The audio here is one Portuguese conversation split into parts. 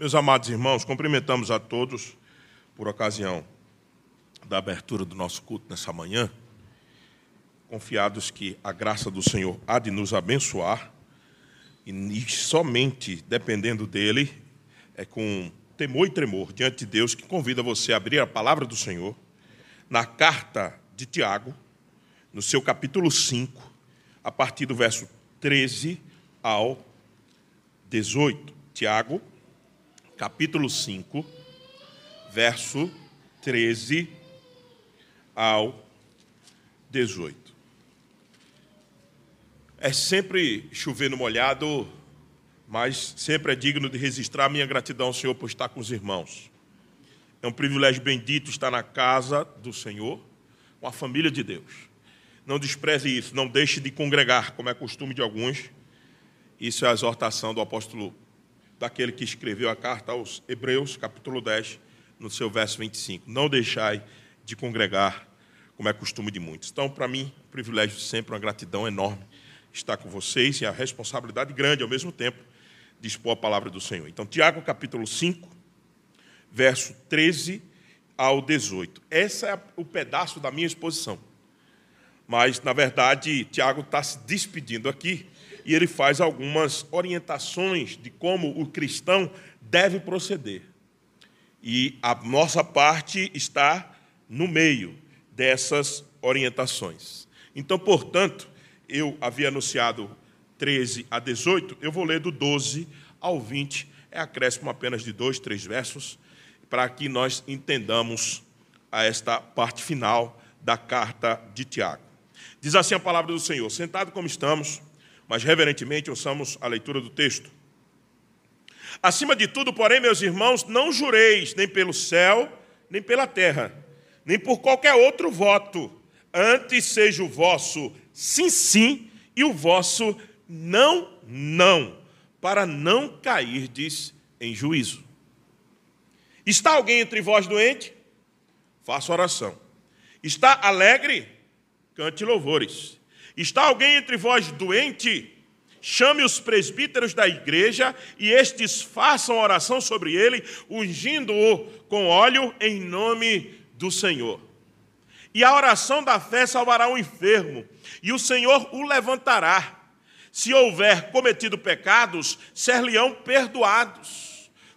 Meus amados irmãos, cumprimentamos a todos por ocasião da abertura do nosso culto nessa manhã, confiados que a graça do Senhor há de nos abençoar e somente dependendo dele, é com temor e tremor diante de Deus que convida você a abrir a palavra do Senhor na carta de Tiago, no seu capítulo 5, a partir do verso 13 ao 18. Tiago, capítulo 5, verso 13 ao 18. É sempre chover no molhado, mas sempre é digno de registrar minha gratidão ao Senhor por estar com os irmãos. É um privilégio bendito estar na casa do Senhor, com a família de Deus. Não despreze isso, não deixe de congregar, como é costume de alguns. Isso é a exortação do apóstolo, daquele que escreveu a carta aos Hebreus, capítulo 10, no seu verso 25. Não deixai de congregar, como é costume de muitos. Então, para mim, um privilégio sempre, uma gratidão enorme estar com vocês e a responsabilidade grande ao mesmo tempo de expor a palavra do Senhor. Então, Tiago capítulo 5, verso 13 ao 18. Esse é o pedaço da minha exposição. Mas, na verdade, Tiago está se despedindo aqui e ele faz algumas orientações de como o cristão deve proceder. E a nossa parte está no meio dessas orientações. Então, portanto, eu havia anunciado 13 a 18, eu vou ler do 12 ao 20, é acréscimo apenas de dois, três versos, para que nós entendamos a esta parte final da carta de Tiago. Diz assim a palavra do Senhor: Sentado como estamos, mas reverentemente ouçamos a leitura do texto. Acima de tudo, porém, meus irmãos, não jureis nem pelo céu, nem pela terra, nem por qualquer outro voto, antes seja o vosso sim, sim, e o vosso não, não, para não cairdes em juízo. Está alguém entre vós doente? Faça oração. Está alegre? Cante louvores. Está alguém entre vós doente? Chame os presbíteros da igreja e estes façam oração sobre ele, ungindo-o com óleo em nome do Senhor. E a oração da fé salvará o enfermo, e o Senhor o levantará. Se houver cometido pecados, ser-lhe-ão perdoados.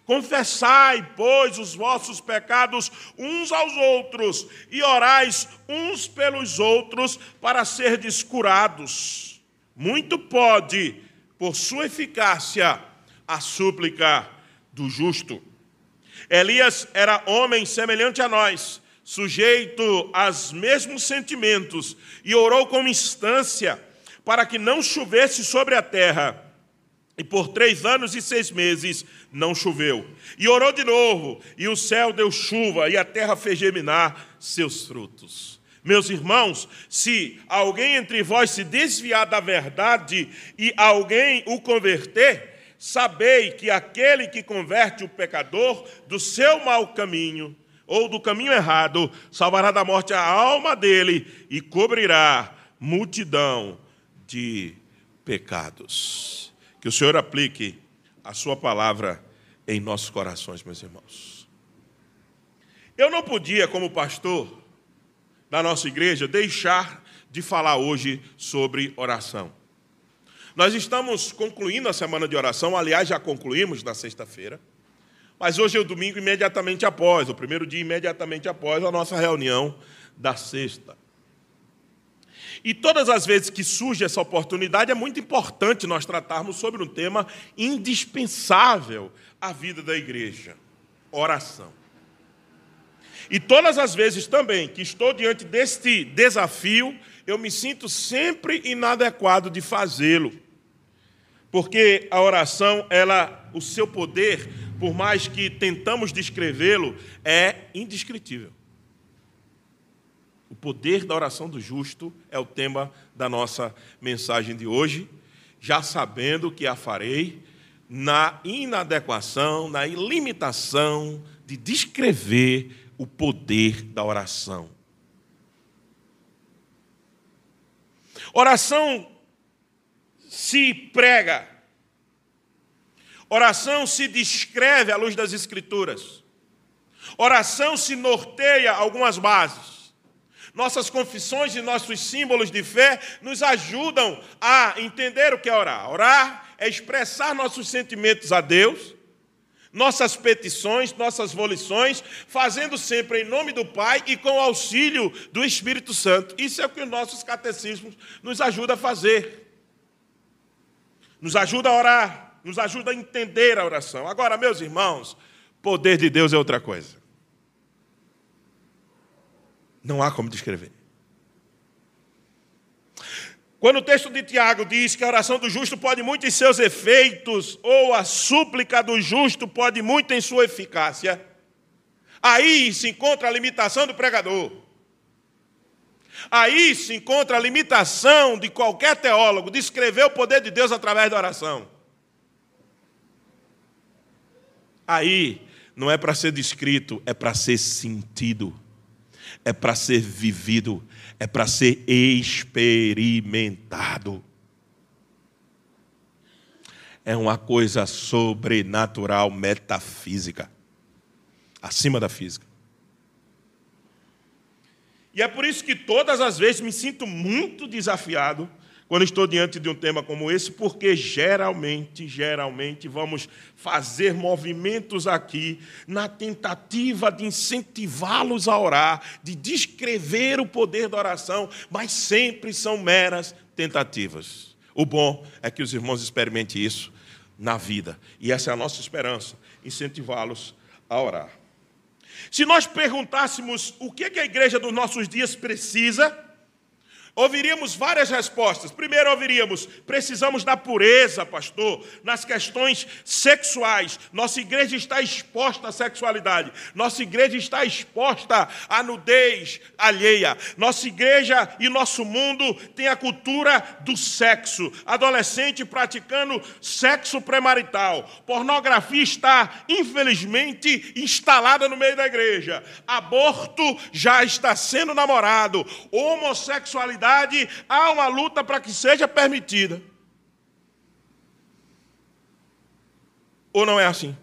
Confessai, pois, os vossos pecados uns aos outros, e orais uns pelos outros para serdes curados. Muito pode, por sua eficácia, a súplica do justo. Elias era homem semelhante a nós sujeito aos mesmos sentimentos, e orou com instância para que não chovesse sobre a terra. E por três anos e seis meses não choveu. E orou de novo, e o céu deu chuva, e a terra fez germinar seus frutos. Meus irmãos, se alguém entre vós se desviar da verdade e alguém o converter, sabei que aquele que converte o pecador do seu mau caminho ou do caminho errado, salvará da morte a alma dele e cobrirá multidão de pecados. Que o Senhor aplique a sua palavra em nossos corações, meus irmãos. Eu não podia, como pastor da nossa igreja, deixar de falar hoje sobre oração. Nós estamos concluindo a semana de oração, aliás, já concluímos na sexta-feira. Mas hoje é o domingo imediatamente após, o primeiro dia imediatamente após a nossa reunião da sexta. E todas as vezes que surge essa oportunidade, é muito importante nós tratarmos sobre um tema indispensável à vida da igreja: oração. E todas as vezes também que estou diante deste desafio, eu me sinto sempre inadequado de fazê-lo. Porque a oração, ela, o seu poder por mais que tentamos descrevê-lo, é indescritível. Poder da oração do justo é o tema da nossa mensagem de hoje, já sabendo que a farei na inadequação, na limitação de descrever o poder da oração. Oração se prega Oração se descreve à luz das Escrituras. Oração se norteia algumas bases. Nossas confissões e nossos símbolos de fé nos ajudam a entender o que é orar. Orar é expressar nossos sentimentos a Deus, nossas petições, nossas volições, fazendo sempre em nome do Pai e com o auxílio do Espírito Santo. Isso é o que os nossos catecismos nos ajuda a fazer. Nos ajuda a orar, nos ajuda a entender a oração. Agora, meus irmãos, poder de Deus é outra coisa. Não há como descrever. Quando o texto de Tiago diz que a oração do justo pode muito em seus efeitos, ou a súplica do justo pode muito em sua eficácia, aí se encontra a limitação do pregador. Aí se encontra a limitação de qualquer teólogo de escrever o poder de Deus através da oração. Aí não é para ser descrito, é para ser sentido é para ser vivido, é para ser experimentado. É uma coisa sobrenatural, metafísica, acima da física. E é por isso que todas as vezes me sinto muito desafiado quando estou diante de um tema como esse, porque geralmente, geralmente vamos fazer movimentos aqui na tentativa de incentivá-los a orar, de descrever o poder da oração, mas sempre são meras tentativas. O bom é que os irmãos experimentem isso na vida, e essa é a nossa esperança, incentivá-los a orar. Se nós perguntássemos o que, é a igreja dos nossos dias precisa, Ouviríamos várias respostas. Primeiro, ouviríamos: precisamos da pureza, pastor, nas questões sexuais. Nossa igreja está exposta à sexualidade. Nossa igreja está exposta à nudez alheia. Nossa igreja e nosso mundo tem a cultura do sexo. Adolescente praticando sexo premarital. Pornografia está, infelizmente, instalada no meio da igreja. Aborto já está sendo namorado. Homossexualidade verdade, há uma luta para que seja permitida. Ou não é assim?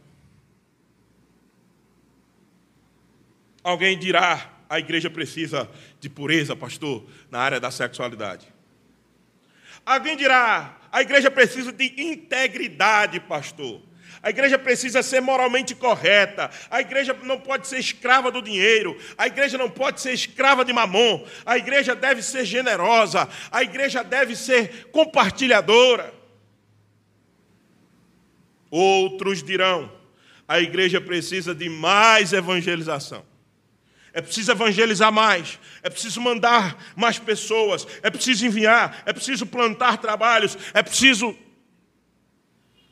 Alguém dirá: a igreja precisa de pureza, pastor, na área da sexualidade. Alguém dirá: a igreja precisa de integridade, pastor. A igreja precisa ser moralmente correta. A igreja não pode ser escrava do dinheiro. A igreja não pode ser escrava de mamon. A igreja deve ser generosa. A igreja deve ser compartilhadora. Outros dirão: a igreja precisa de mais evangelização. É preciso evangelizar mais, é preciso mandar mais pessoas, é preciso enviar, é preciso plantar trabalhos, é preciso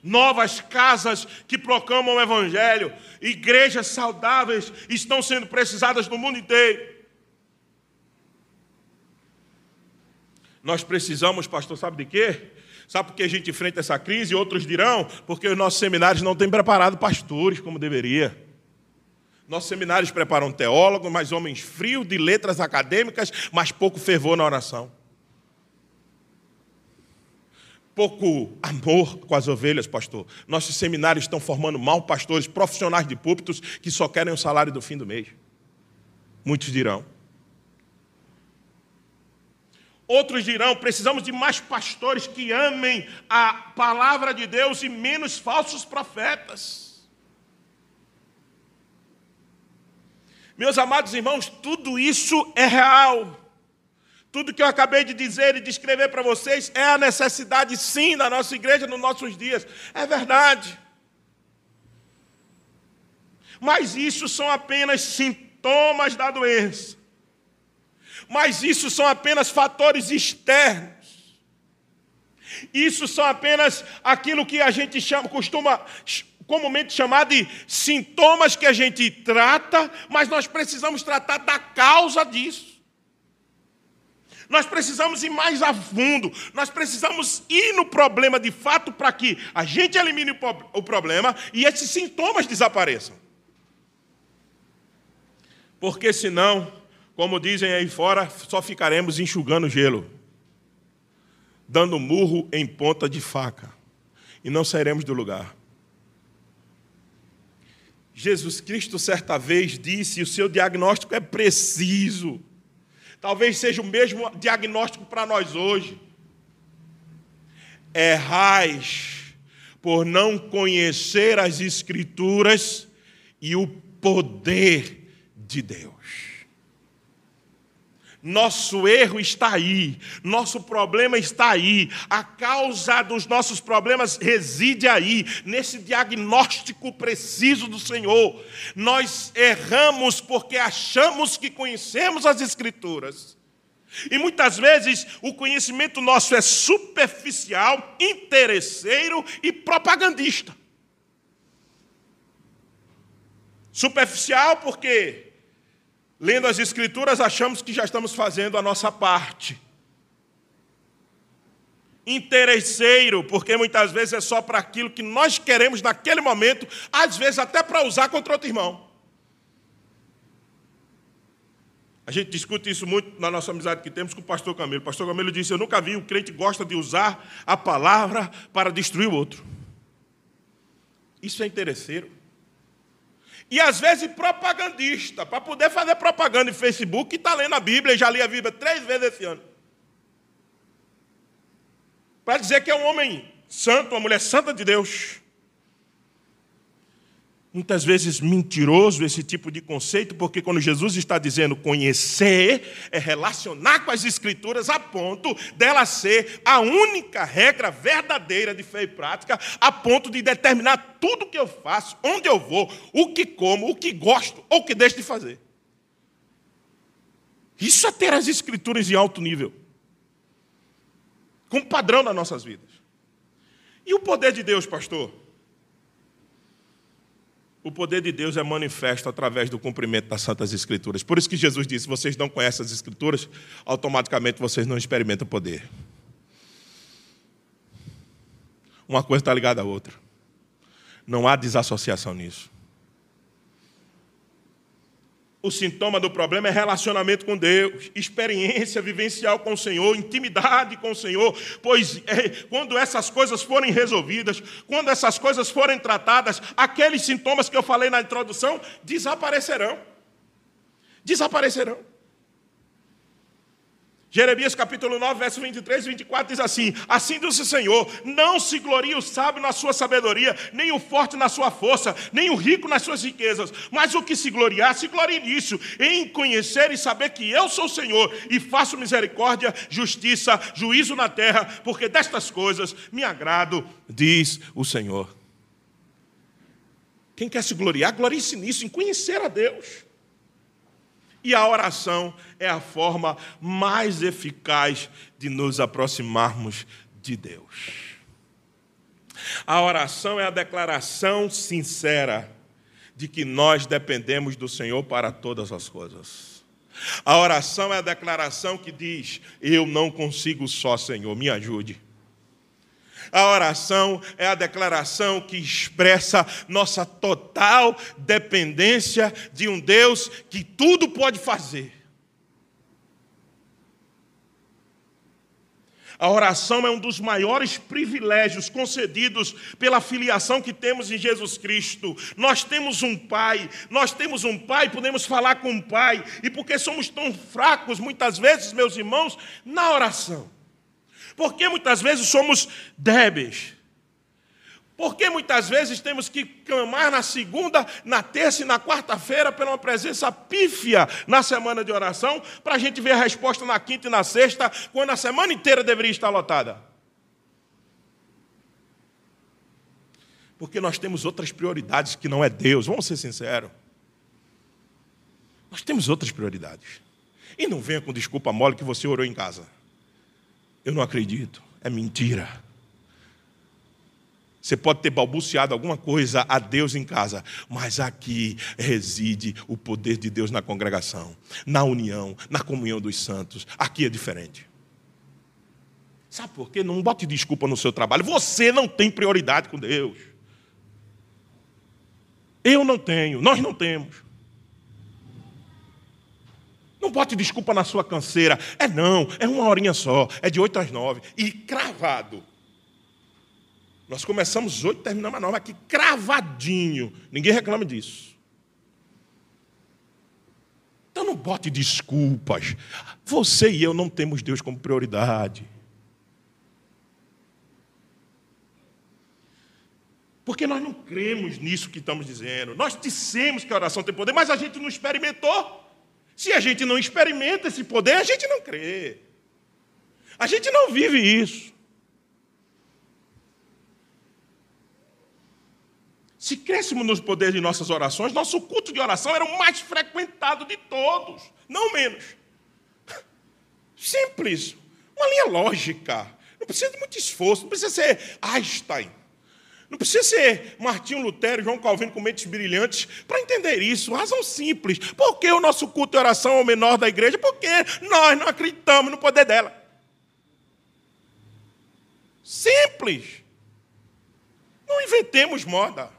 novas casas que proclamam o Evangelho, igrejas saudáveis estão sendo precisadas no mundo inteiro. Nós precisamos, pastor, sabe de quê? Sabe por que a gente enfrenta essa crise? Outros dirão, porque os nossos seminários não têm preparado pastores como deveria. Nossos seminários preparam teólogos, mas homens frios de letras acadêmicas, mas pouco fervor na oração pouco amor com as ovelhas, pastor. Nossos seminários estão formando mal pastores profissionais de púlpitos que só querem o salário do fim do mês. Muitos dirão. Outros dirão: precisamos de mais pastores que amem a palavra de Deus e menos falsos profetas. Meus amados irmãos, tudo isso é real. Tudo que eu acabei de dizer e descrever para vocês é a necessidade, sim, da nossa igreja nos nossos dias. É verdade. Mas isso são apenas sintomas da doença. Mas isso são apenas fatores externos. Isso são apenas aquilo que a gente chama, costuma comumente chamar de sintomas que a gente trata, mas nós precisamos tratar da causa disso. Nós precisamos ir mais a fundo, nós precisamos ir no problema de fato para que a gente elimine o problema e esses sintomas desapareçam. Porque senão, como dizem aí fora, só ficaremos enxugando gelo, dando murro em ponta de faca, e não sairemos do lugar. Jesus Cristo, certa vez, disse: o seu diagnóstico é preciso. Talvez seja o mesmo diagnóstico para nós hoje. Errais por não conhecer as Escrituras e o poder de Deus. Nosso erro está aí, nosso problema está aí, a causa dos nossos problemas reside aí, nesse diagnóstico preciso do Senhor. Nós erramos porque achamos que conhecemos as Escrituras. E muitas vezes o conhecimento nosso é superficial, interesseiro e propagandista. Superficial porque lendo as Escrituras, achamos que já estamos fazendo a nossa parte. Interesseiro, porque muitas vezes é só para aquilo que nós queremos naquele momento, às vezes até para usar contra outro irmão. A gente discute isso muito na nossa amizade que temos com o pastor Camilo. O pastor Camilo disse: Eu nunca vi um crente gosta de usar a palavra para destruir o outro. Isso é interesseiro. E às vezes propagandista, para poder fazer propaganda em Facebook, que está lendo a Bíblia, e já li a Bíblia três vezes esse ano. Para dizer que é um homem santo, uma mulher santa de Deus. Muitas vezes mentiroso esse tipo de conceito, porque quando Jesus está dizendo conhecer, é relacionar com as Escrituras a ponto dela ser a única regra verdadeira de fé e prática, a ponto de determinar tudo que eu faço, onde eu vou, o que como, o que gosto ou o que deixo de fazer. Isso é ter as Escrituras em alto nível, como padrão nas nossas vidas. E o poder de Deus, pastor? O poder de Deus é manifesto através do cumprimento das Santas Escrituras. Por isso que Jesus disse: vocês não conhecem as Escrituras, automaticamente vocês não experimentam poder. Uma coisa está ligada à outra. Não há desassociação nisso. O sintoma do problema é relacionamento com Deus, experiência vivencial com o Senhor, intimidade com o Senhor, pois é, quando essas coisas forem resolvidas, quando essas coisas forem tratadas, aqueles sintomas que eu falei na introdução desaparecerão. Desaparecerão. Jeremias capítulo 9, verso 23 e 24 diz assim: Assim diz o Senhor: Não se glorie o sábio na sua sabedoria, nem o forte na sua força, nem o rico nas suas riquezas, mas o que se gloriar, se glorie nisso, em conhecer e saber que eu sou o Senhor e faço misericórdia, justiça, juízo na terra, porque destas coisas me agrado, diz o Senhor. Quem quer se gloriar, glorie-se nisso, em conhecer a Deus. E a oração é a forma mais eficaz de nos aproximarmos de Deus. A oração é a declaração sincera de que nós dependemos do Senhor para todas as coisas. A oração é a declaração que diz: Eu não consigo só, Senhor, me ajude. A oração é a declaração que expressa nossa total dependência de um Deus que tudo pode fazer. A oração é um dos maiores privilégios concedidos pela filiação que temos em Jesus Cristo. Nós temos um Pai, nós temos um Pai, podemos falar com o Pai, e porque somos tão fracos, muitas vezes, meus irmãos, na oração. Porque muitas vezes somos débeis. Porque muitas vezes temos que clamar na segunda, na terça e na quarta-feira pela uma presença pífia na semana de oração, para a gente ver a resposta na quinta e na sexta, quando a semana inteira deveria estar lotada. Porque nós temos outras prioridades que não é Deus, vamos ser sinceros. Nós temos outras prioridades. E não venha com desculpa mole que você orou em casa. Eu não acredito. É mentira. Você pode ter balbuciado alguma coisa a Deus em casa, mas aqui reside o poder de Deus na congregação, na união, na comunhão dos santos. Aqui é diferente. Sabe por quê? Não bote desculpa no seu trabalho. Você não tem prioridade com Deus. Eu não tenho, nós não temos. Não bote desculpa na sua canseira. É não, é uma horinha só, é de oito às nove. E cravado. Nós começamos oito, terminamos a nove aqui cravadinho. Ninguém reclama disso. Então não bote desculpas. Você e eu não temos Deus como prioridade. Porque nós não cremos nisso que estamos dizendo. Nós dissemos que a oração tem poder, mas a gente não experimentou. Se a gente não experimenta esse poder, a gente não crê. A gente não vive isso. Se crescemos nos poderes de nossas orações, nosso culto de oração era o mais frequentado de todos, não menos. Simples, uma linha lógica. Não precisa de muito esforço, não precisa ser Einstein. Não precisa ser Martinho Lutero e João Calvino com mentes brilhantes para entender isso. Razão simples. Por que o nosso culto de oração é o menor da igreja? Porque nós não acreditamos no poder dela. Simples. Não inventemos moda.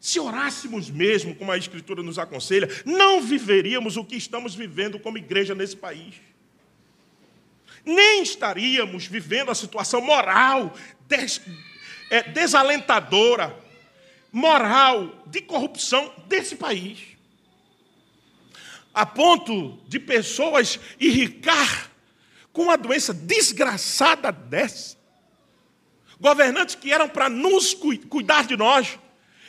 Se orássemos mesmo, como a Escritura nos aconselha, não viveríamos o que estamos vivendo como igreja nesse país nem estaríamos vivendo a situação moral des, é, desalentadora, moral de corrupção desse país. A ponto de pessoas irricar com uma doença desgraçada dessa. Governantes que eram para nos cuidar de nós,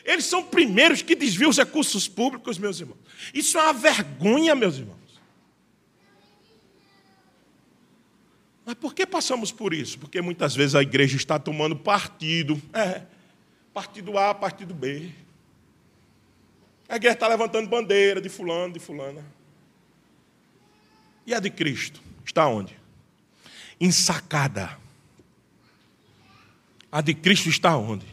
eles são primeiros que desviam os recursos públicos, meus irmãos. Isso é uma vergonha, meus irmãos. Mas por que passamos por isso? Porque muitas vezes a igreja está tomando partido. É, partido A, partido B. A igreja está levantando bandeira de fulano, de fulana. E a de Cristo? Está onde? Ensacada. A de Cristo está onde?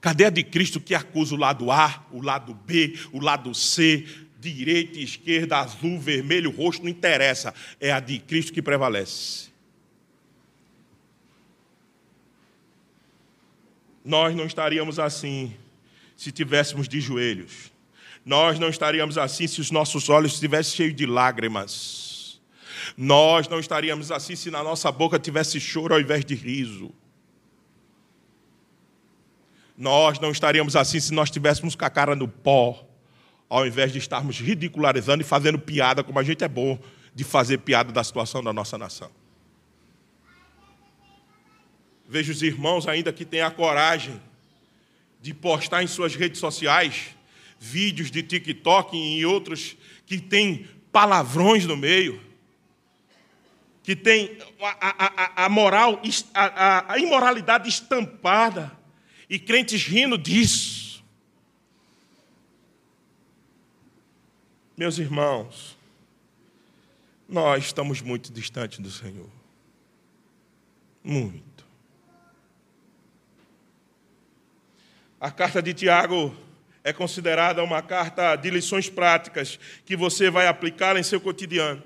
Cadê a de Cristo que acusa o lado A, o lado B, o lado C, direita, esquerda, azul, vermelho, roxo, não interessa. É a de Cristo que prevalece. Nós não estaríamos assim se tivéssemos de joelhos. Nós não estaríamos assim se os nossos olhos estivessem cheios de lágrimas. Nós não estaríamos assim se na nossa boca tivesse choro ao invés de riso. Nós não estaríamos assim se nós tivéssemos com a cara no pó ao invés de estarmos ridicularizando e fazendo piada, como a gente é bom de fazer piada da situação da nossa nação. Vejo os irmãos ainda que têm a coragem de postar em suas redes sociais vídeos de TikTok e outros que têm palavrões no meio, que tem a, a, a moral, a, a imoralidade estampada, e crentes rindo disso. Meus irmãos, nós estamos muito distantes do Senhor. Muito. A carta de Tiago é considerada uma carta de lições práticas que você vai aplicar em seu cotidiano.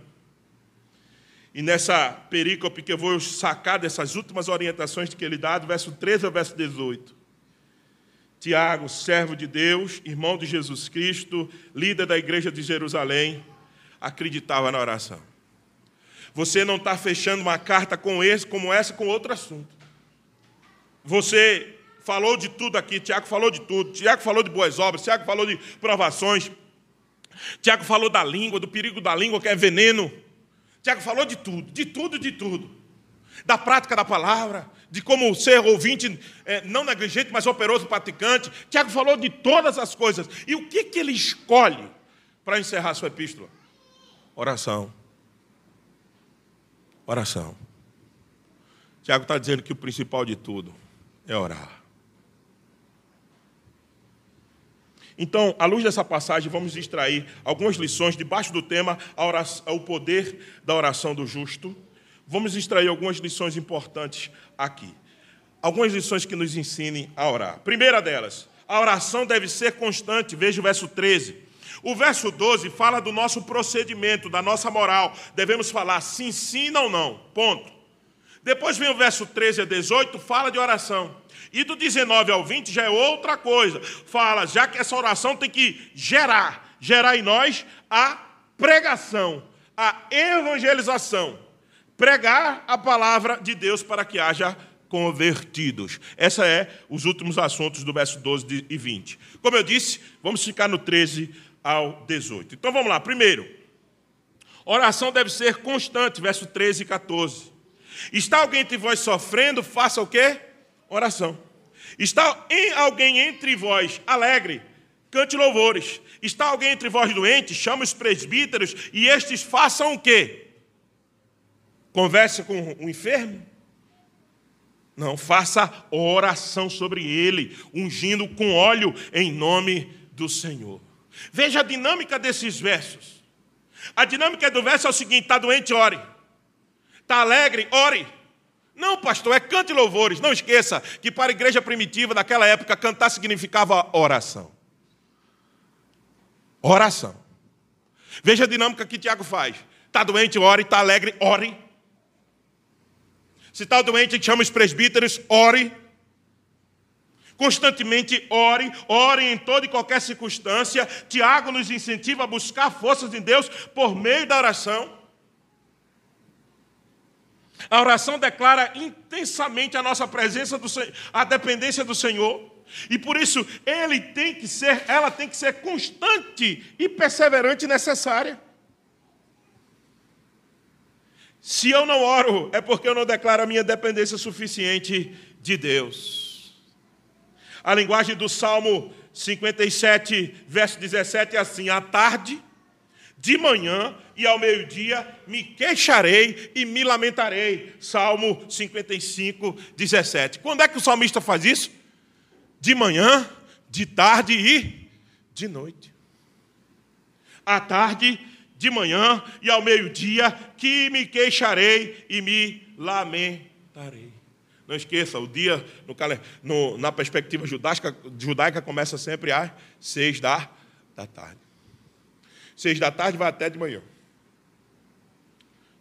E nessa perícope que eu vou sacar dessas últimas orientações que ele dá, do verso 13 ao verso 18. Tiago, servo de Deus, irmão de Jesus Cristo, líder da igreja de Jerusalém, acreditava na oração. Você não está fechando uma carta com esse, como essa com outro assunto. Você falou de tudo aqui, Tiago falou de tudo, Tiago falou de boas obras, Tiago falou de provações, Tiago falou da língua, do perigo da língua que é veneno. Tiago falou de tudo, de tudo, de tudo. Da prática da palavra, de como ser ouvinte é, não negligente, mas operoso praticante. Tiago falou de todas as coisas. E o que, que ele escolhe para encerrar sua epístola? Oração. Oração. Tiago está dizendo que o principal de tudo é orar. Então, à luz dessa passagem, vamos extrair algumas lições debaixo do tema oração, o poder da oração do justo vamos extrair algumas lições importantes aqui. Algumas lições que nos ensinem a orar. Primeira delas, a oração deve ser constante. Veja o verso 13. O verso 12 fala do nosso procedimento, da nossa moral. Devemos falar sim, sim, não, não. Ponto. Depois vem o verso 13 a 18, fala de oração. E do 19 ao 20 já é outra coisa. Fala, já que essa oração tem que gerar, gerar em nós a pregação, a evangelização pregar a palavra de Deus para que haja convertidos. Essa é os últimos assuntos do verso 12 e 20. Como eu disse, vamos ficar no 13 ao 18. Então vamos lá. Primeiro, oração deve ser constante, verso 13 e 14. Está alguém entre vós sofrendo, faça o quê? Oração. Está em alguém entre vós alegre, cante louvores. Está alguém entre vós doente, chama os presbíteros e estes façam o quê? Converse com o enfermo? Não, faça oração sobre ele, ungindo com óleo em nome do Senhor. Veja a dinâmica desses versos. A dinâmica do verso é o seguinte: está doente, ore. Está alegre, ore. Não, pastor, é cante louvores. Não esqueça que para a igreja primitiva daquela época, cantar significava oração. Oração. Veja a dinâmica que Tiago faz. Está doente, ore. Está alegre, ore. Se está doente, chama os presbíteros, ore. Constantemente ore, ore em toda e qualquer circunstância. Tiago nos incentiva a buscar forças em Deus por meio da oração. A oração declara intensamente a nossa presença do a dependência do Senhor. E por isso ele tem que ser, ela tem que ser constante e perseverante e necessária. Se eu não oro, é porque eu não declaro a minha dependência suficiente de Deus. A linguagem do Salmo 57, verso 17 é assim: à tarde, de manhã e ao meio-dia me queixarei e me lamentarei. Salmo 55, 17. Quando é que o salmista faz isso? De manhã, de tarde e de noite. À tarde, de manhã e ao meio-dia, que me queixarei e me lamentarei. Não esqueça, o dia no, no, na perspectiva judaica, judaica começa sempre às seis da, da tarde. Seis da tarde vai até de manhã.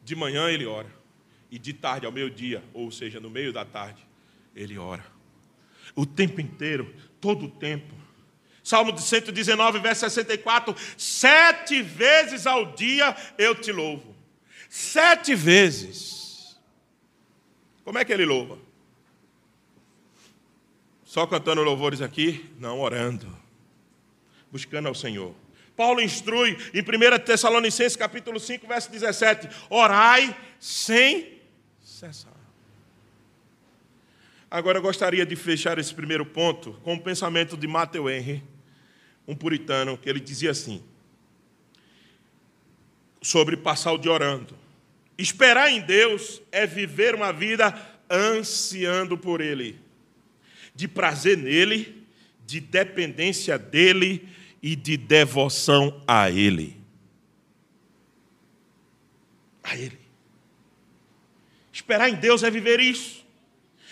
De manhã ele ora. E de tarde ao meio-dia, ou seja, no meio da tarde, ele ora. O tempo inteiro, todo o tempo. Salmo de 119, verso 64: Sete vezes ao dia eu te louvo. Sete vezes. Como é que ele louva? Só cantando louvores aqui? Não, orando. Buscando ao Senhor. Paulo instrui em 1 Tessalonicenses capítulo 5, verso 17: Orai sem cessar. Agora eu gostaria de fechar esse primeiro ponto com o pensamento de Matthew Henry um puritano, que ele dizia assim, sobre passar o dia orando. Esperar em Deus é viver uma vida ansiando por Ele, de prazer nele, de dependência dele e de devoção a Ele. A Ele. Esperar em Deus é viver isso,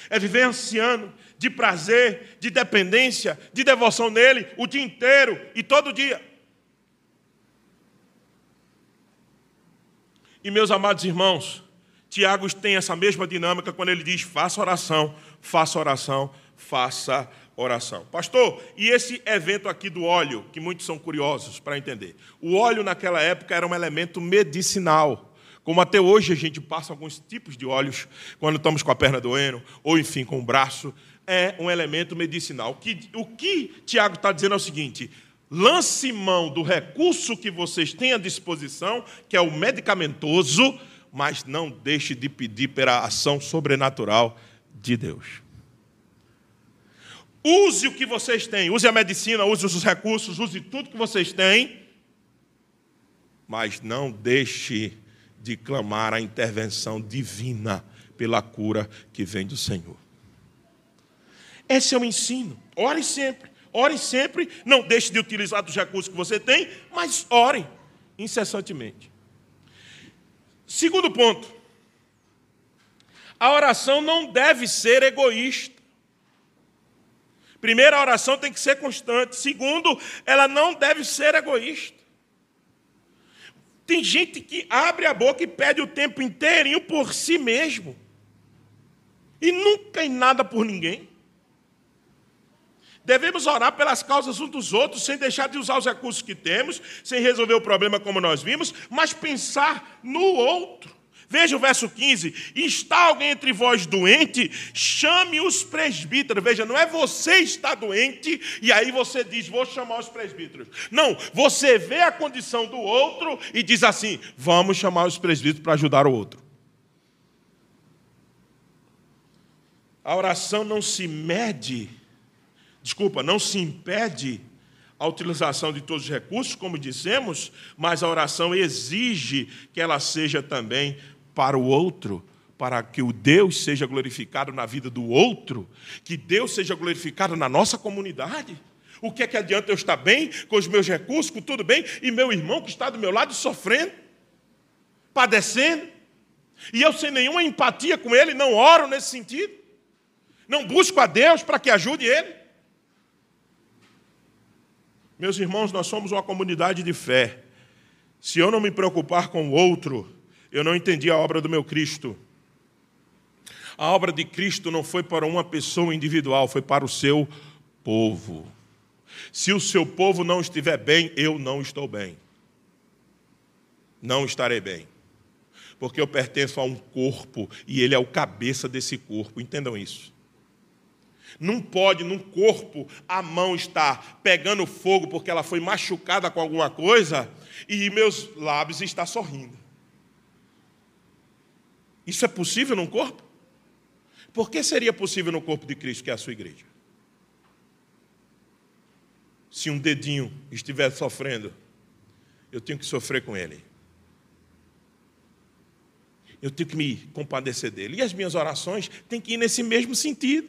é viver ansiando, de prazer, de dependência, de devoção nele o dia inteiro e todo dia. E meus amados irmãos, Tiago tem essa mesma dinâmica quando ele diz: faça oração, faça oração, faça oração. Pastor, e esse evento aqui do óleo, que muitos são curiosos para entender. O óleo naquela época era um elemento medicinal. Como até hoje a gente passa alguns tipos de óleos quando estamos com a perna doendo, ou enfim, com o braço é um elemento medicinal. O que, o que Tiago está dizendo é o seguinte: lance mão do recurso que vocês têm à disposição, que é o medicamentoso, mas não deixe de pedir pela ação sobrenatural de Deus. Use o que vocês têm, use a medicina, use os recursos, use tudo que vocês têm, mas não deixe de clamar a intervenção divina pela cura que vem do Senhor. Esse é o ensino. Ore sempre. Ore sempre. Não deixe de utilizar dos recursos que você tem, mas ore incessantemente. Segundo ponto. A oração não deve ser egoísta. Primeiro, a oração tem que ser constante. Segundo, ela não deve ser egoísta. Tem gente que abre a boca e pede o tempo inteirinho por si mesmo. E nunca em nada por ninguém. Devemos orar pelas causas uns dos outros, sem deixar de usar os recursos que temos, sem resolver o problema como nós vimos, mas pensar no outro. Veja o verso 15: está alguém entre vós doente, chame os presbíteros. Veja, não é você está doente e aí você diz, vou chamar os presbíteros. Não, você vê a condição do outro e diz assim: vamos chamar os presbíteros para ajudar o outro. A oração não se mede, desculpa, não se impede a utilização de todos os recursos, como dissemos, mas a oração exige que ela seja também para o outro, para que o Deus seja glorificado na vida do outro, que Deus seja glorificado na nossa comunidade. O que é que adianta eu estar bem, com os meus recursos, com tudo bem, e meu irmão que está do meu lado sofrendo, padecendo, e eu sem nenhuma empatia com ele, não oro nesse sentido, não busco a Deus para que ajude ele. Meus irmãos, nós somos uma comunidade de fé. Se eu não me preocupar com o outro, eu não entendi a obra do meu Cristo. A obra de Cristo não foi para uma pessoa individual, foi para o seu povo. Se o seu povo não estiver bem, eu não estou bem. Não estarei bem. Porque eu pertenço a um corpo e ele é o cabeça desse corpo. Entendam isso. Não pode, num corpo, a mão estar pegando fogo porque ela foi machucada com alguma coisa e meus lábios estar sorrindo. Isso é possível num corpo? Por que seria possível no corpo de Cristo, que é a sua igreja? Se um dedinho estiver sofrendo, eu tenho que sofrer com ele. Eu tenho que me compadecer dele. E as minhas orações têm que ir nesse mesmo sentido.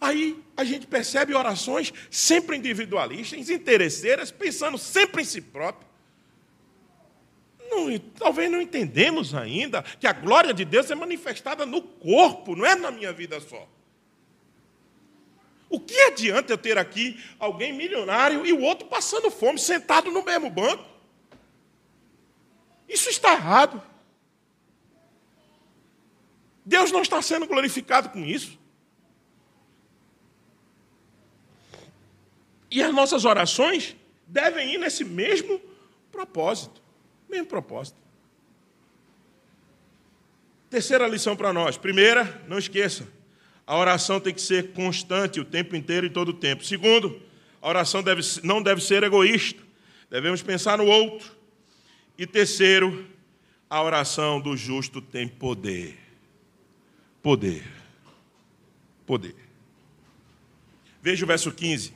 Aí a gente percebe orações sempre individualistas, interesseiras, pensando sempre em si próprio. Não, talvez não entendemos ainda que a glória de Deus é manifestada no corpo, não é na minha vida só. O que adianta eu ter aqui alguém milionário e o outro passando fome, sentado no mesmo banco? Isso está errado. Deus não está sendo glorificado com isso. E as nossas orações devem ir nesse mesmo propósito. Mesmo propósito. Terceira lição para nós. Primeira, não esqueça, a oração tem que ser constante o tempo inteiro e todo o tempo. Segundo, a oração deve, não deve ser egoísta. Devemos pensar no outro. E terceiro, a oração do justo tem poder. Poder. Poder. Veja o verso 15.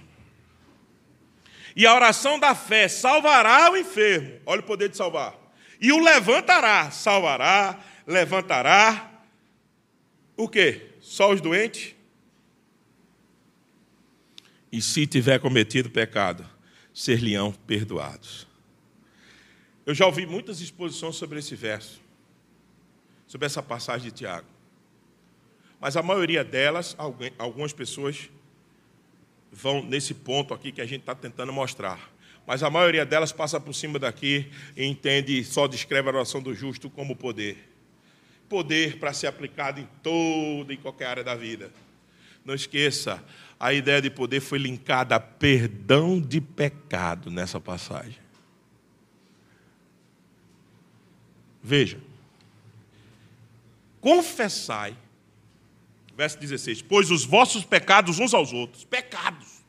E a oração da fé salvará o enfermo. Olha o poder de salvar. E o levantará, salvará, levantará. O quê? Só os doentes? E se tiver cometido pecado, ser-lhe-ão perdoados. Eu já ouvi muitas exposições sobre esse verso, sobre essa passagem de Tiago. Mas a maioria delas, algumas pessoas vão nesse ponto aqui que a gente está tentando mostrar. Mas a maioria delas passa por cima daqui e entende, só descreve a oração do justo como poder. Poder para ser aplicado em toda e qualquer área da vida. Não esqueça, a ideia de poder foi linkada a perdão de pecado nessa passagem. Veja. Confessai verso 16: Pois os vossos pecados uns aos outros, pecados,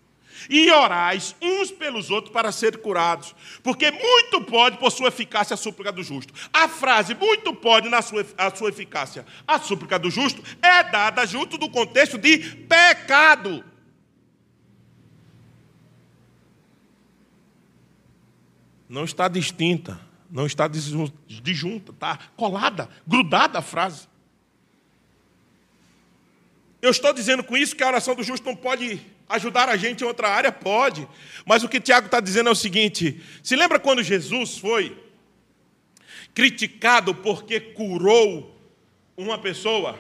e orais uns pelos outros para ser curados, porque muito pode por sua eficácia a súplica do justo. A frase muito pode na sua, a sua eficácia, a súplica do justo, é dada junto do contexto de pecado. Não está distinta, não está disjunta, está colada, grudada a frase. Eu estou dizendo com isso que a oração do justo não pode ajudar a gente em outra área? Pode. Mas o que Tiago está dizendo é o seguinte: se lembra quando Jesus foi criticado porque curou uma pessoa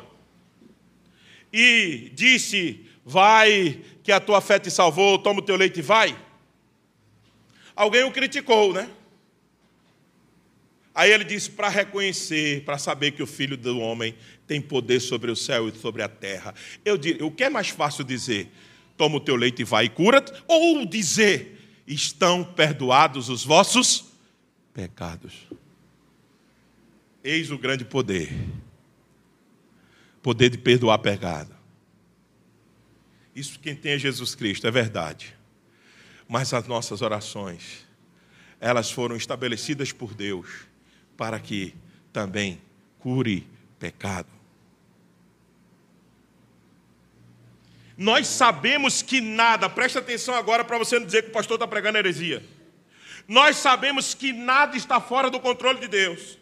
e disse: Vai, que a tua fé te salvou, toma o teu leite e vai? Alguém o criticou, né? Aí ele disse para reconhecer, para saber que o filho do homem tem poder sobre o céu e sobre a terra. Eu diria, o que é mais fácil dizer? Toma o teu leite e vai e cura-te, ou dizer, estão perdoados os vossos pecados. Eis o grande poder poder de perdoar pecado. Isso quem tem é Jesus Cristo, é verdade. Mas as nossas orações, elas foram estabelecidas por Deus para que também cure pecado. Nós sabemos que nada, presta atenção agora para você não dizer que o pastor está pregando heresia. Nós sabemos que nada está fora do controle de Deus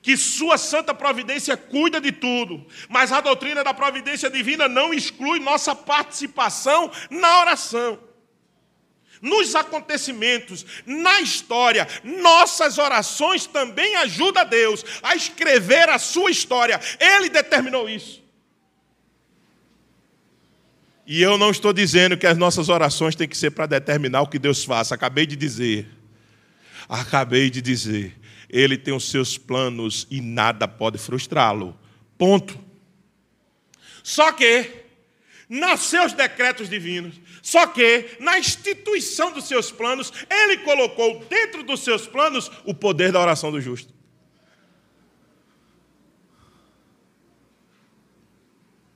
que sua santa providência cuida de tudo, mas a doutrina da providência divina não exclui nossa participação na oração. Nos acontecimentos, na história, nossas orações também ajudam a Deus a escrever a sua história. Ele determinou isso. E eu não estou dizendo que as nossas orações têm que ser para determinar o que Deus faça. Acabei de dizer. Acabei de dizer ele tem os seus planos e nada pode frustrá-lo. Ponto. Só que, nos seus decretos divinos, só que, na instituição dos seus planos, ele colocou dentro dos seus planos o poder da oração do justo.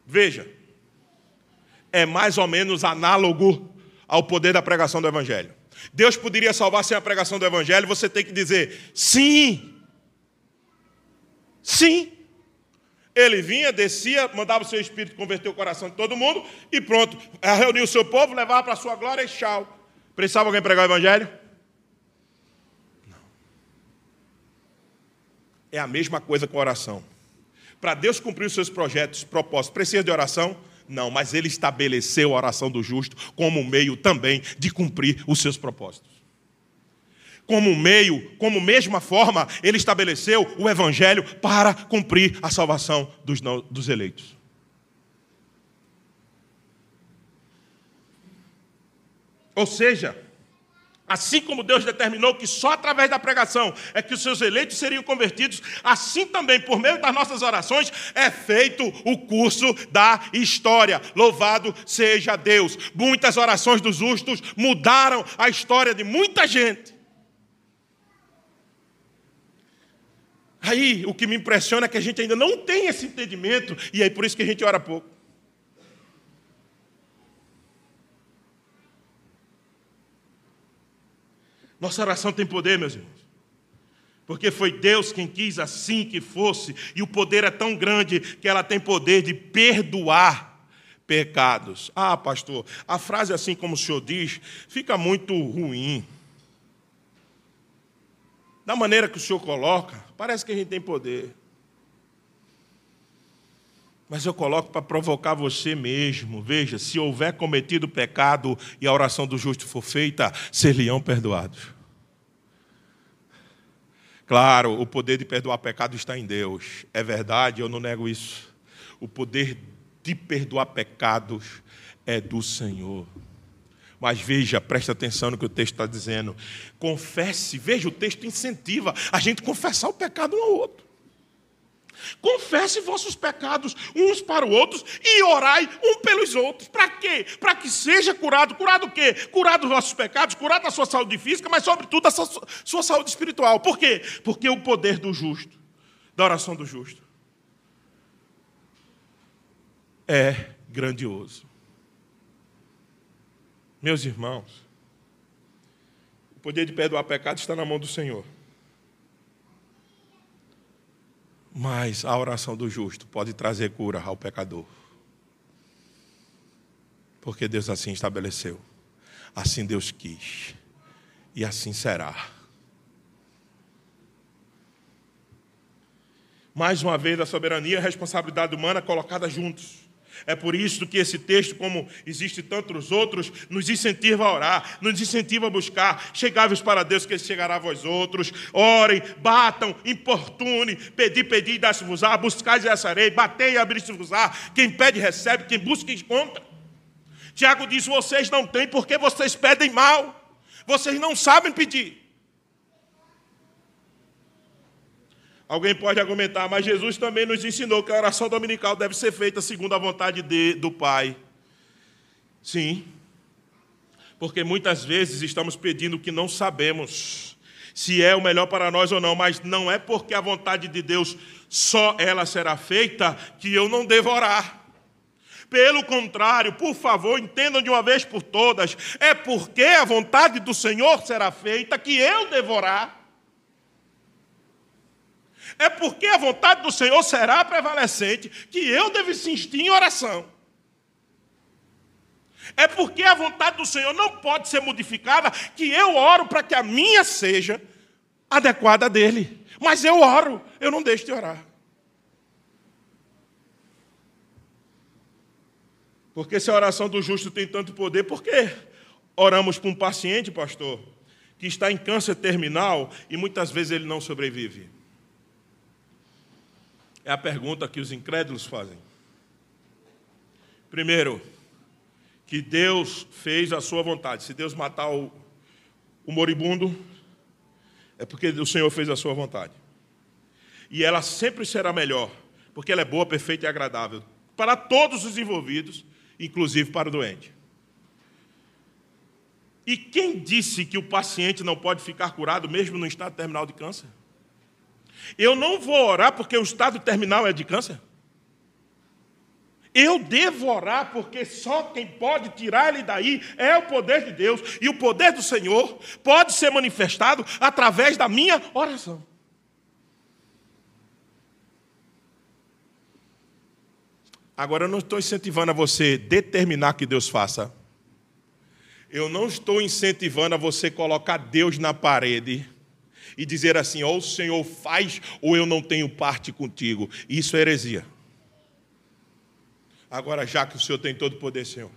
Veja, é mais ou menos análogo ao poder da pregação do Evangelho. Deus poderia salvar sem a pregação do Evangelho, você tem que dizer sim. Sim. Ele vinha, descia, mandava o seu espírito converter o coração de todo mundo e pronto. Reuniu o seu povo, levava para a sua glória e tchau. Precisava alguém pregar o Evangelho? Não. É a mesma coisa com oração. Para Deus cumprir os seus projetos, propósitos, precisa de oração? Não, mas ele estabeleceu a oração do justo como meio também de cumprir os seus propósitos. Como meio, como mesma forma, ele estabeleceu o evangelho para cumprir a salvação dos, não, dos eleitos. Ou seja, Assim como Deus determinou que só através da pregação é que os seus eleitos seriam convertidos, assim também, por meio das nossas orações, é feito o curso da história. Louvado seja Deus. Muitas orações dos justos mudaram a história de muita gente. Aí, o que me impressiona é que a gente ainda não tem esse entendimento, e aí por isso que a gente ora pouco. Nossa oração tem poder, meus irmãos. Porque foi Deus quem quis assim que fosse, e o poder é tão grande que ela tem poder de perdoar pecados. Ah, pastor, a frase assim como o senhor diz, fica muito ruim. Da maneira que o senhor coloca, parece que a gente tem poder. Mas eu coloco para provocar você mesmo. Veja, se houver cometido pecado e a oração do justo for feita, ser-lhe-ão perdoados. Claro, o poder de perdoar pecado está em Deus. É verdade, eu não nego isso. O poder de perdoar pecados é do Senhor. Mas veja, preste atenção no que o texto está dizendo. Confesse, veja, o texto incentiva a gente confessar o pecado um ao outro. Confesse vossos pecados uns para os outros e orai um pelos outros. Para quê? Para que seja curado. Curado o quê? Curado os vossos pecados, curado a sua saúde física, mas sobretudo a sua, sua saúde espiritual. Por quê? Porque o poder do justo, da oração do justo, é grandioso. Meus irmãos, o poder de perdoar pecados está na mão do Senhor. Mas a oração do justo pode trazer cura ao pecador. Porque Deus assim estabeleceu. Assim Deus quis. E assim será. Mais uma vez, a soberania e a responsabilidade humana colocadas juntos. É por isso que esse texto, como existe tantos outros, nos incentiva a orar, nos incentiva a buscar. Chegai-vos para Deus, que Ele chegará a vós outros. Orem, batam, importune, pedi, pedi, dá-se-vos-á, buscai e acharei, batei e abri-se-vos-á. Quem pede, recebe, quem busca, encontra. Tiago diz: vocês não têm porque vocês pedem mal. Vocês não sabem pedir. Alguém pode argumentar, mas Jesus também nos ensinou que a oração dominical deve ser feita segundo a vontade de, do Pai. Sim, porque muitas vezes estamos pedindo o que não sabemos. se é o melhor para nós ou não, mas não é porque a vontade de Deus só ela será feita que eu não devo orar. Pelo contrário, por favor, entendam de uma vez por todas, é porque a vontade do Senhor será feita que eu devo orar. É porque a vontade do Senhor será prevalecente que eu devo insistir em oração. É porque a vontade do Senhor não pode ser modificada que eu oro para que a minha seja adequada dele. Mas eu oro, eu não deixo de orar. Porque se a oração do justo tem tanto poder, por que oramos para um paciente, pastor, que está em câncer terminal e muitas vezes ele não sobrevive? É a pergunta que os incrédulos fazem. Primeiro, que Deus fez a sua vontade. Se Deus matar o, o moribundo, é porque o Senhor fez a sua vontade. E ela sempre será melhor, porque ela é boa, perfeita e agradável para todos os envolvidos, inclusive para o doente. E quem disse que o paciente não pode ficar curado mesmo no estado terminal de câncer? Eu não vou orar porque o estado terminal é de câncer? Eu devo orar porque só quem pode tirar ele daí é o poder de Deus. E o poder do Senhor pode ser manifestado através da minha oração. Agora, eu não estou incentivando a você determinar que Deus faça. Eu não estou incentivando a você colocar Deus na parede e dizer assim: ou o Senhor faz, ou eu não tenho parte contigo. Isso é heresia. Agora, já que o Senhor tem todo o poder, Senhor,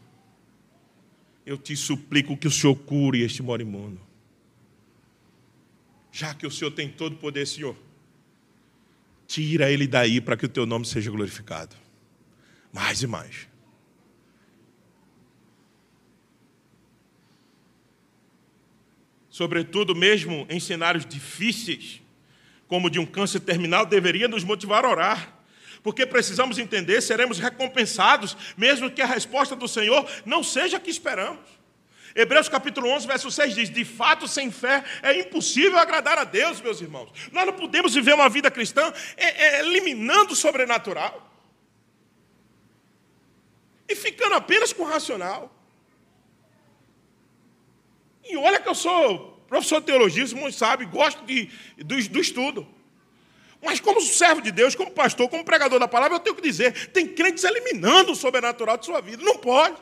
eu te suplico que o Senhor cure este morimundo. Já que o Senhor tem todo o poder, Senhor, tira ele daí para que o teu nome seja glorificado. Mais e mais. Sobretudo, mesmo em cenários difíceis, como de um câncer terminal, deveria nos motivar a orar porque precisamos entender, seremos recompensados, mesmo que a resposta do Senhor não seja a que esperamos. Hebreus capítulo 11, verso 6 diz: De fato, sem fé é impossível agradar a Deus, meus irmãos. Nós não podemos viver uma vida cristã é, é, eliminando o sobrenatural e ficando apenas com o racional. E olha que eu sou professor de teologia, você sabe, gosto de, do, do estudo. Mas como servo de Deus, como pastor, como pregador da palavra, eu tenho que dizer, tem crentes eliminando o sobrenatural de sua vida. Não pode.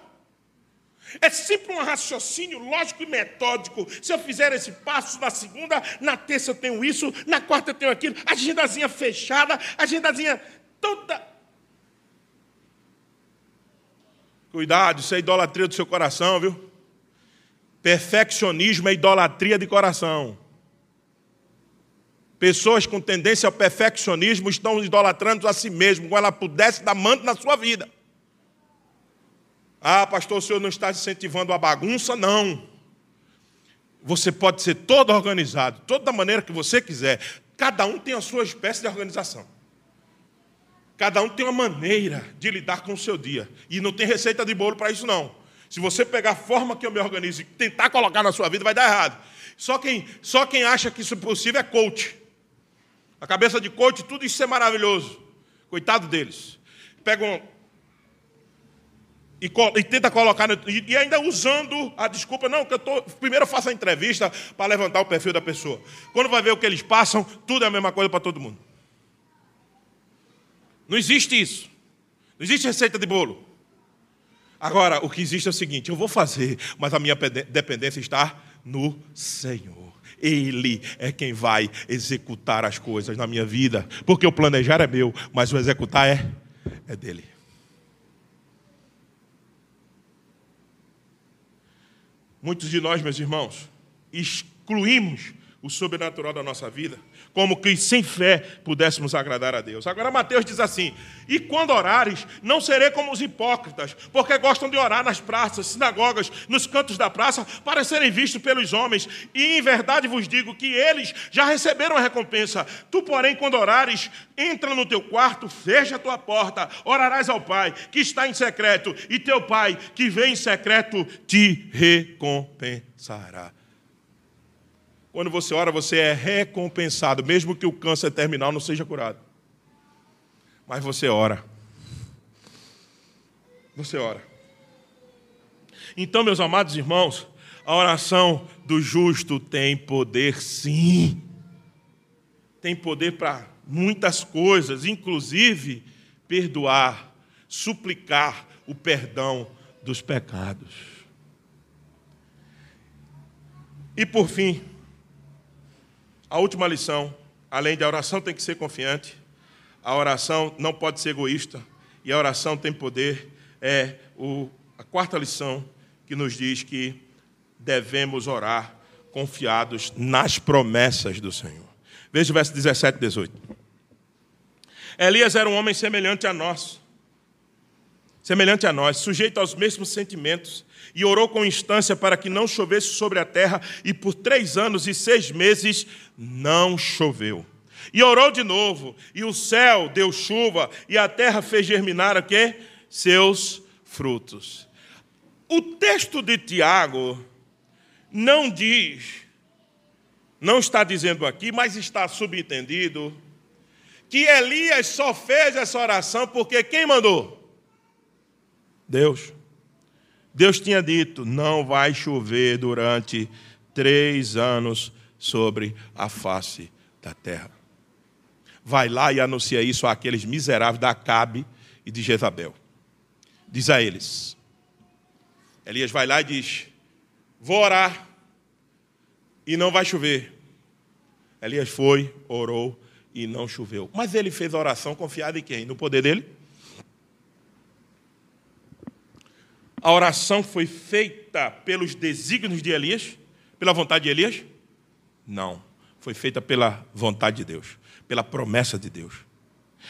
É sempre um raciocínio lógico e metódico. Se eu fizer esse passo na segunda, na terça eu tenho isso, na quarta eu tenho aquilo, agendazinha fechada, agendazinha toda. Cuidado, isso é idolatria do seu coração, viu? Perfeccionismo é idolatria de coração. Pessoas com tendência ao perfeccionismo estão idolatrando a si mesmo, como ela pudesse dar manto na sua vida. Ah, pastor, o senhor não está incentivando a bagunça? Não. Você pode ser todo organizado, toda da maneira que você quiser. Cada um tem a sua espécie de organização. Cada um tem uma maneira de lidar com o seu dia. E não tem receita de bolo para isso, não. Se você pegar a forma que eu me organizo e tentar colocar na sua vida, vai dar errado. Só quem, só quem acha que isso é possível é coach. A cabeça de coach, tudo isso é maravilhoso. Coitado deles. Pegam e, e, tenta colocar, e, e, ainda usando a desculpa, não, que eu tô, primeiro eu faço a entrevista para levantar o perfil da pessoa. Quando vai ver o que eles passam, tudo é a mesma coisa para todo mundo. Não existe isso. Não existe receita de bolo. Agora, o que existe é o seguinte: eu vou fazer, mas a minha dependência está no Senhor. Ele é quem vai executar as coisas na minha vida. Porque o planejar é meu, mas o executar é, é dele. Muitos de nós, meus irmãos, excluímos o sobrenatural da nossa vida como que sem fé pudéssemos agradar a Deus. Agora Mateus diz assim: E quando orares, não serei como os hipócritas, porque gostam de orar nas praças, sinagogas, nos cantos da praça, para serem vistos pelos homens. E em verdade vos digo que eles já receberam a recompensa. Tu, porém, quando orares, entra no teu quarto, fecha a tua porta, orarás ao Pai, que está em secreto, e teu Pai, que vem em secreto, te recompensará. Quando você ora, você é recompensado, mesmo que o câncer terminal não seja curado. Mas você ora. Você ora. Então, meus amados irmãos, a oração do justo tem poder, sim. Tem poder para muitas coisas, inclusive perdoar, suplicar o perdão dos pecados. E por fim, a última lição, além da oração tem que ser confiante, a oração não pode ser egoísta, e a oração tem poder, é o, a quarta lição que nos diz que devemos orar confiados nas promessas do Senhor. Veja o verso 17 e 18. Elias era um homem semelhante a nós, semelhante a nós, sujeito aos mesmos sentimentos, e orou com instância para que não chovesse sobre a terra, e por três anos e seis meses não choveu. E orou de novo, e o céu deu chuva, e a terra fez germinar o quê? Seus frutos. O texto de Tiago não diz, não está dizendo aqui, mas está subentendido, que Elias só fez essa oração porque quem mandou? Deus. Deus tinha dito: não vai chover durante três anos sobre a face da terra. Vai lá e anuncia isso àqueles miseráveis da Acabe e de Jezabel. Diz a eles. Elias vai lá e diz: Vou orar e não vai chover. Elias foi, orou e não choveu. Mas ele fez a oração confiada em quem? No poder dele? A oração foi feita pelos desígnios de Elias? Pela vontade de Elias? Não. Foi feita pela vontade de Deus, pela promessa de Deus.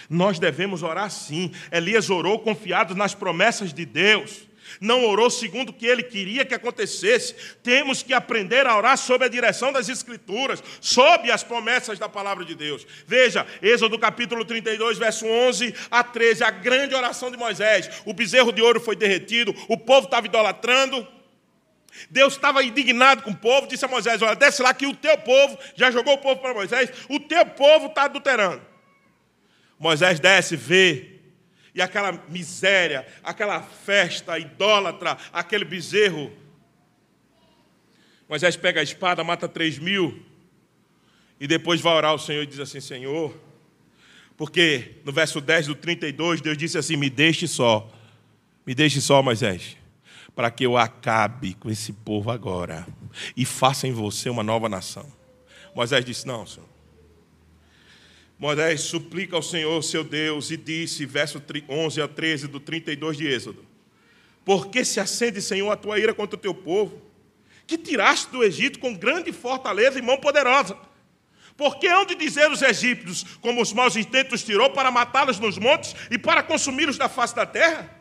Nós devemos orar sim. Elias orou confiado nas promessas de Deus não orou segundo o que ele queria que acontecesse. Temos que aprender a orar sob a direção das Escrituras, sob as promessas da palavra de Deus. Veja, Êxodo capítulo 32, verso 11 a 13, a grande oração de Moisés. O bezerro de ouro foi derretido, o povo estava idolatrando. Deus estava indignado com o povo, disse a Moisés: Olha, desce lá que o teu povo, já jogou o povo para Moisés, o teu povo está adulterando. Moisés desce, vê e aquela miséria, aquela festa idólatra, aquele bezerro. Moisés pega a espada, mata três mil, e depois vai orar ao Senhor e diz assim: Senhor, porque no verso 10 do 32, Deus disse assim: Me deixe só, me deixe só, Moisés, para que eu acabe com esse povo agora e faça em você uma nova nação. Moisés disse: Não, Senhor. Moisés suplica ao Senhor, seu Deus, e disse, verso 11 a 13 do 32 de Êxodo: Por que se acende, Senhor, a tua ira contra o teu povo, que tiraste do Egito com grande fortaleza e mão poderosa? Porque hão de dizer os egípcios, como os maus intentos tirou para matá-los nos montes e para consumi-los da face da terra?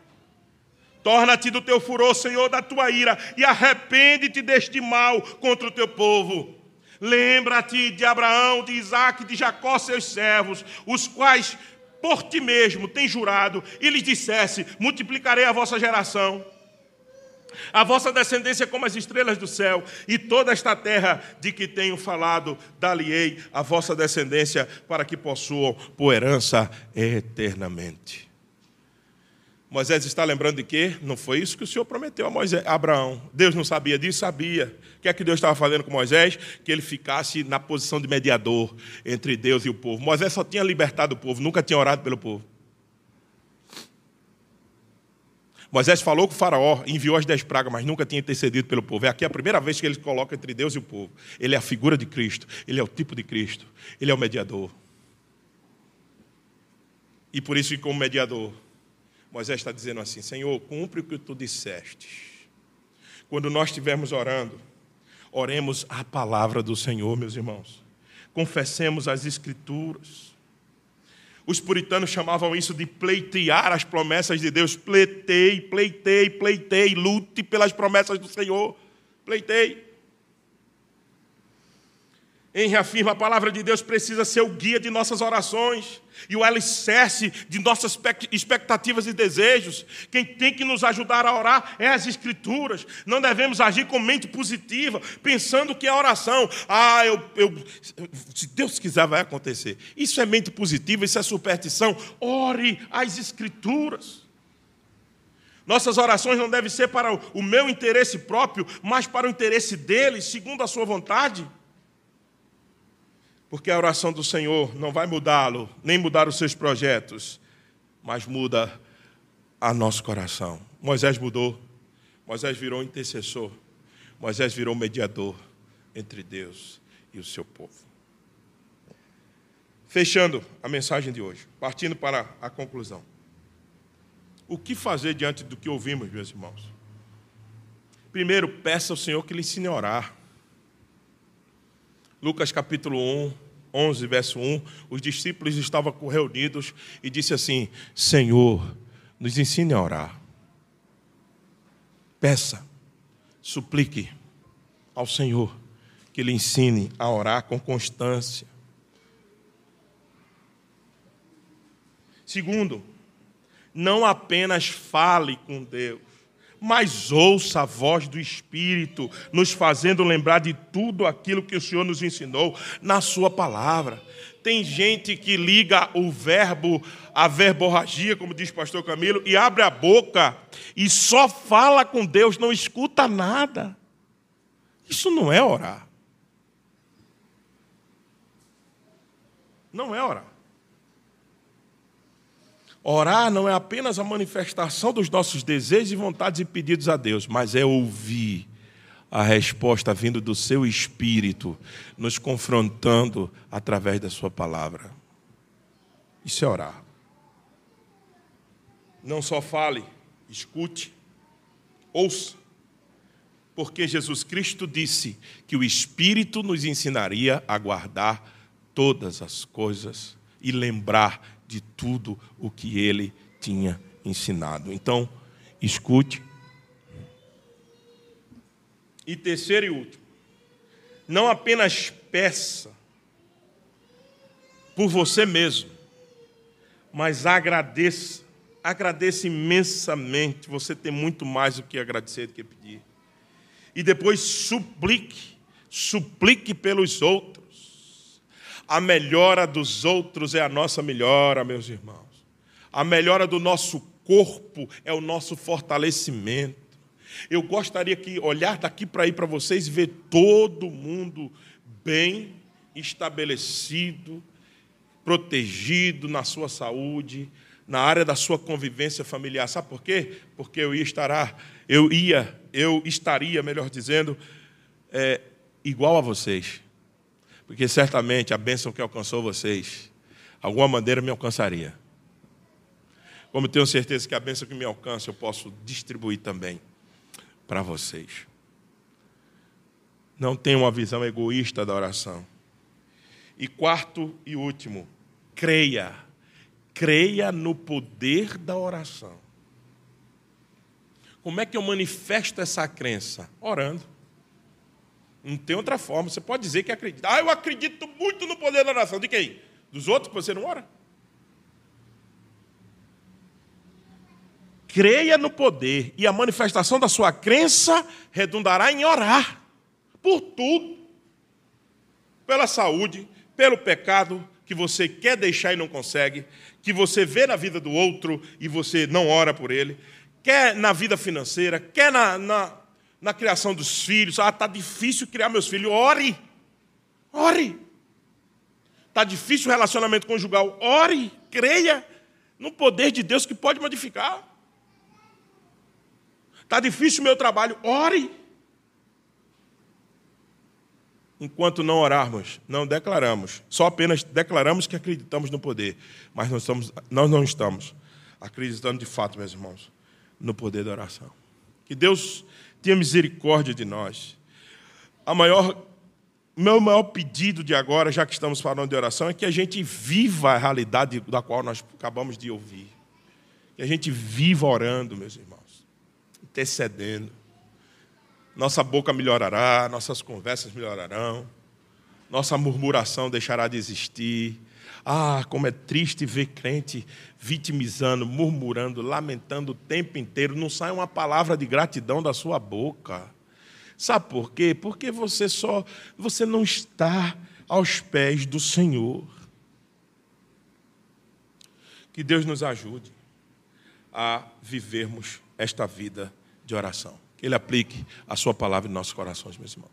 Torna-te do teu furor, Senhor, da tua ira, e arrepende-te deste mal contra o teu povo Lembra-te de Abraão, de Isaac, de Jacó, seus servos, os quais por ti mesmo tem jurado, e lhes dissesse: multiplicarei a vossa geração. A vossa descendência como as estrelas do céu, e toda esta terra de que tenho falado, dali-ei a vossa descendência, para que possuam por herança eternamente. Moisés está lembrando de quê? Não foi isso que o Senhor prometeu a, Moisés, a Abraão. Deus não sabia disso? Sabia. O que é que Deus estava fazendo com Moisés? Que ele ficasse na posição de mediador entre Deus e o povo. Moisés só tinha libertado o povo, nunca tinha orado pelo povo. Moisés falou com o faraó, enviou as dez pragas, mas nunca tinha intercedido pelo povo. É aqui a primeira vez que ele se coloca entre Deus e o povo. Ele é a figura de Cristo, ele é o tipo de Cristo, ele é o mediador. E por isso, como mediador, Moisés está dizendo assim: Senhor, cumpre o que tu disseste. Quando nós estivermos orando, oremos a palavra do Senhor, meus irmãos. Confessemos as Escrituras. Os puritanos chamavam isso de pleitear as promessas de Deus. Pleitei, pleitei, pleitei, lute pelas promessas do Senhor. Pleitei. Em reafirma a palavra de Deus precisa ser o guia de nossas orações e o alicerce de nossas expectativas e desejos. Quem tem que nos ajudar a orar é as Escrituras. Não devemos agir com mente positiva, pensando que é oração. Ah, eu, eu, se Deus quiser, vai acontecer. Isso é mente positiva, isso é superstição. Ore as Escrituras. Nossas orações não devem ser para o meu interesse próprio, mas para o interesse dele, segundo a sua vontade. Porque a oração do Senhor não vai mudá-lo, nem mudar os seus projetos, mas muda a nosso coração. Moisés mudou. Moisés virou intercessor. Moisés virou mediador entre Deus e o seu povo. Fechando a mensagem de hoje, partindo para a conclusão. O que fazer diante do que ouvimos, meus irmãos? Primeiro, peça ao Senhor que lhe ensine a orar. Lucas capítulo 1, 11, verso 1, os discípulos estavam reunidos e disse assim: Senhor, nos ensine a orar. Peça, suplique ao Senhor que lhe ensine a orar com constância. Segundo, não apenas fale com Deus, mas ouça a voz do Espírito, nos fazendo lembrar de tudo aquilo que o Senhor nos ensinou na Sua palavra. Tem gente que liga o verbo, a verborragia, como diz o pastor Camilo, e abre a boca e só fala com Deus, não escuta nada. Isso não é orar. Não é orar. Orar não é apenas a manifestação dos nossos desejos e vontades e pedidos a Deus, mas é ouvir a resposta vindo do seu espírito, nos confrontando através da sua palavra. Isso é orar. Não só fale, escute, ouça. Porque Jesus Cristo disse que o Espírito nos ensinaria a guardar todas as coisas e lembrar de tudo o que ele tinha ensinado. Então, escute. E terceiro e último, não apenas peça por você mesmo, mas agradeça. Agradeça imensamente. Você tem muito mais do que agradecer do que pedir. E depois suplique, suplique pelos outros a melhora dos outros é a nossa melhora, meus irmãos. A melhora do nosso corpo é o nosso fortalecimento. Eu gostaria que olhar daqui para aí para vocês e ver todo mundo bem estabelecido, protegido na sua saúde, na área da sua convivência familiar. Sabe por quê? Porque eu ia eu ia, eu estaria, melhor dizendo, é, igual a vocês porque certamente a bênção que alcançou vocês, alguma maneira me alcançaria. Como tenho certeza que a bênção que me alcança eu posso distribuir também para vocês. Não tenha uma visão egoísta da oração. E quarto e último, creia. Creia no poder da oração. Como é que eu manifesto essa crença? Orando. Não tem outra forma. Você pode dizer que acredita. Ah, eu acredito muito no poder da oração. De quem? Dos outros que você não ora? Creia no poder e a manifestação da sua crença redundará em orar por tudo. Pela saúde, pelo pecado que você quer deixar e não consegue, que você vê na vida do outro e você não ora por ele, quer na vida financeira, quer na, na na criação dos filhos. Ah, está difícil criar meus filhos. Ore. Ore. Está difícil o relacionamento conjugal. Ore. Creia no poder de Deus que pode modificar. Está difícil o meu trabalho. Ore. Enquanto não orarmos, não declaramos. Só apenas declaramos que acreditamos no poder. Mas nós, estamos, nós não estamos acreditando de fato, meus irmãos, no poder da oração. Que Deus tenha misericórdia de nós. A maior, meu maior pedido de agora, já que estamos falando de oração, é que a gente viva a realidade da qual nós acabamos de ouvir. Que a gente viva orando, meus irmãos, intercedendo. Nossa boca melhorará, nossas conversas melhorarão. nossa murmuração deixará de existir. Ah, como é triste ver crente vitimizando, murmurando, lamentando o tempo inteiro. Não sai uma palavra de gratidão da sua boca. Sabe por quê? Porque você só, você não está aos pés do Senhor. Que Deus nos ajude a vivermos esta vida de oração. Que Ele aplique a Sua palavra em nossos corações, meus irmãos.